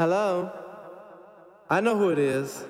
Hello? I know who it is.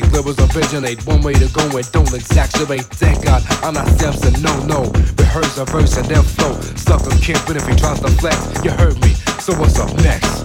Originate. One way to go and don't exaggerate. Thank God I'm not Samson, no, no. Rehearse a verse and then flow. Sucker can't win if he tries to flex. You heard me, so what's up next?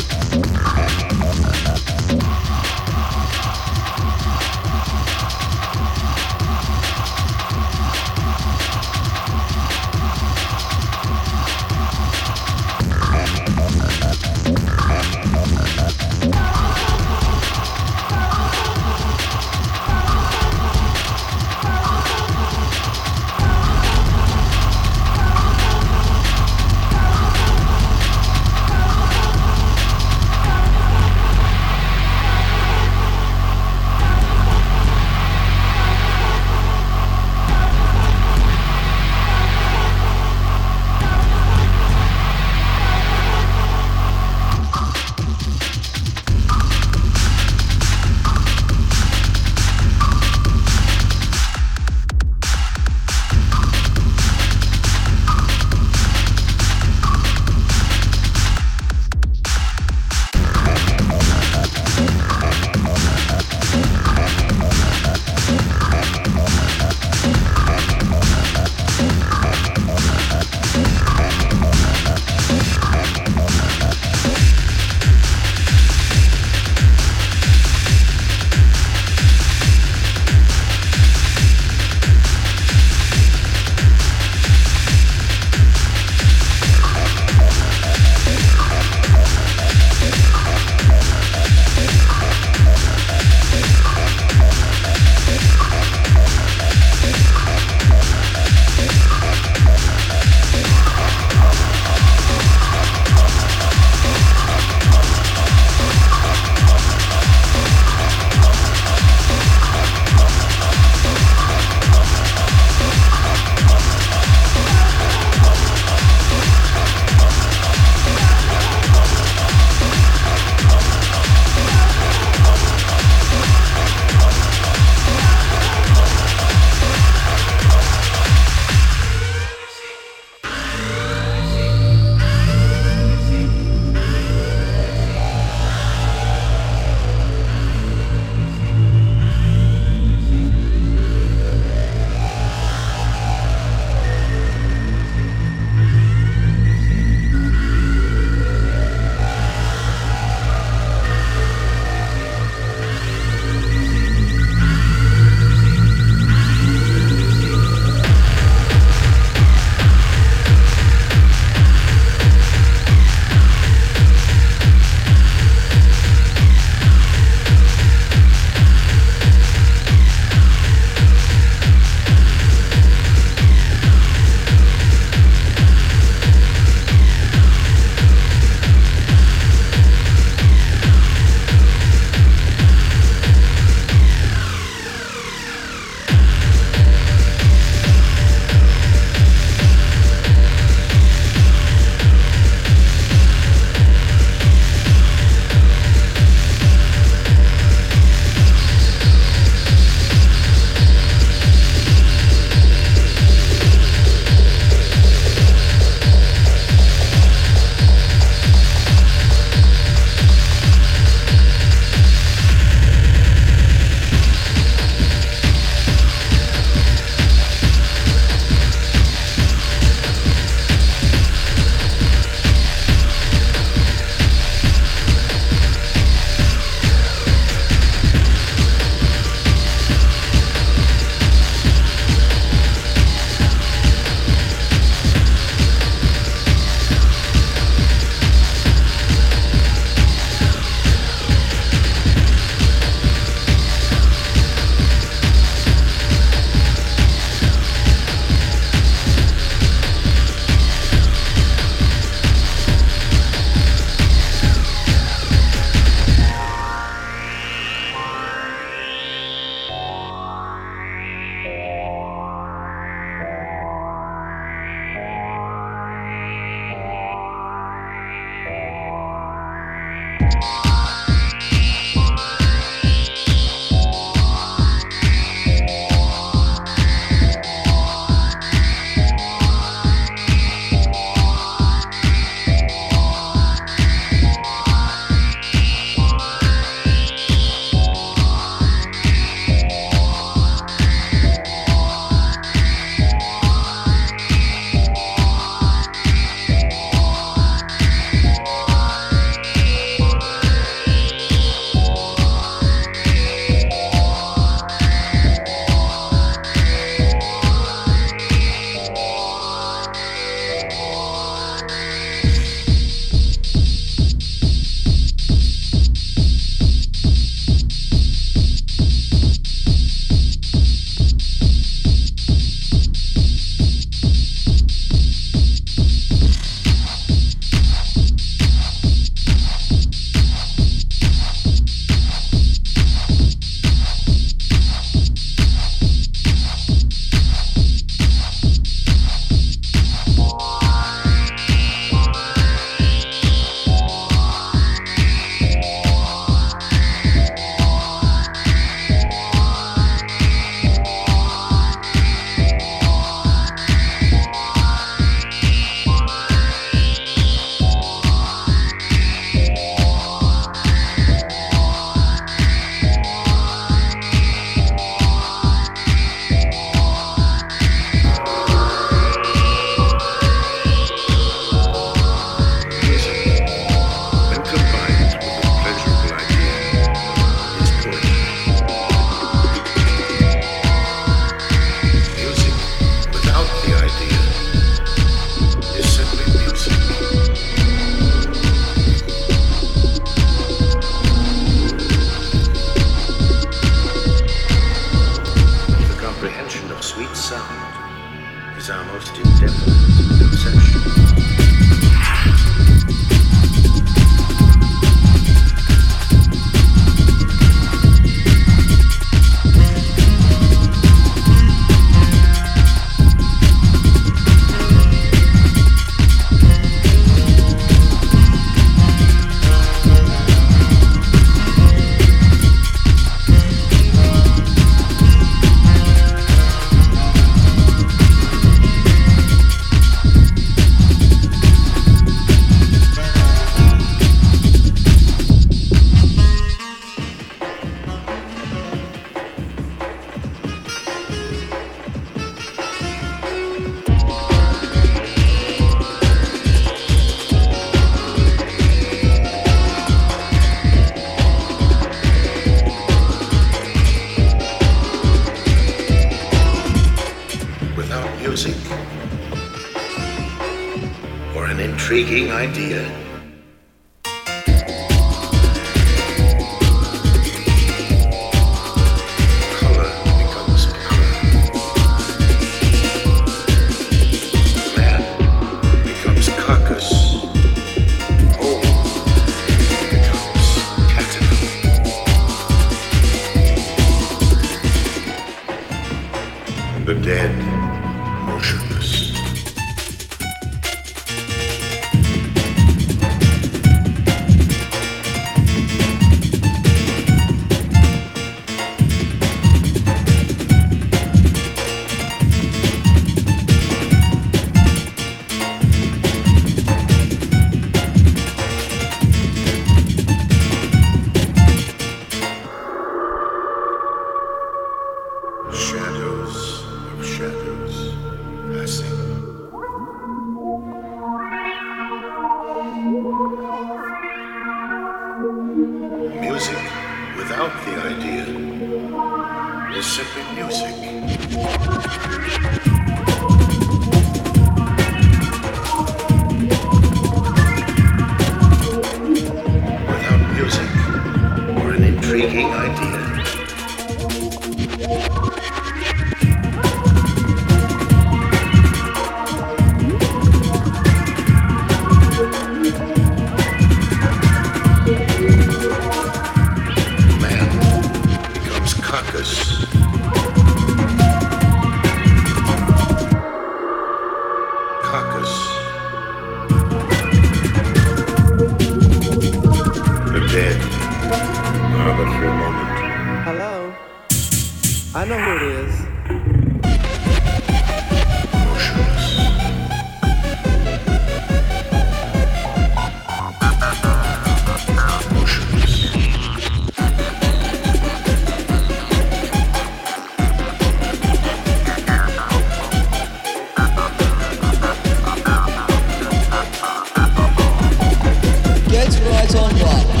problem.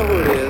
Hollywood it is.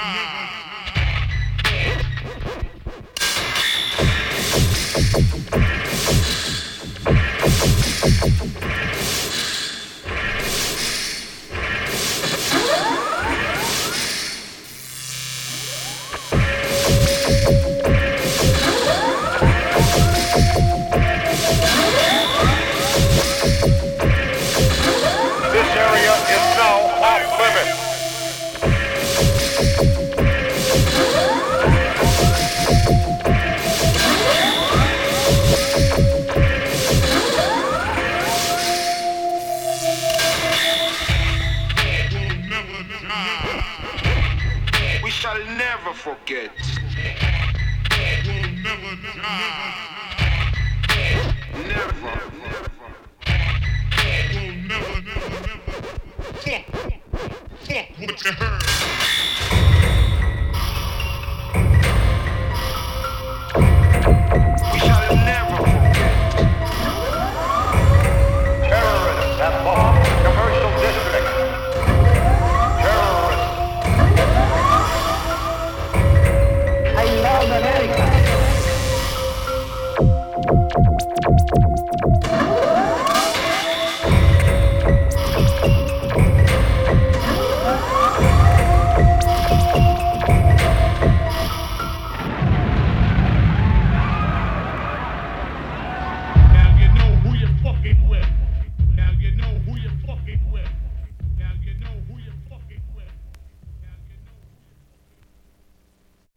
Never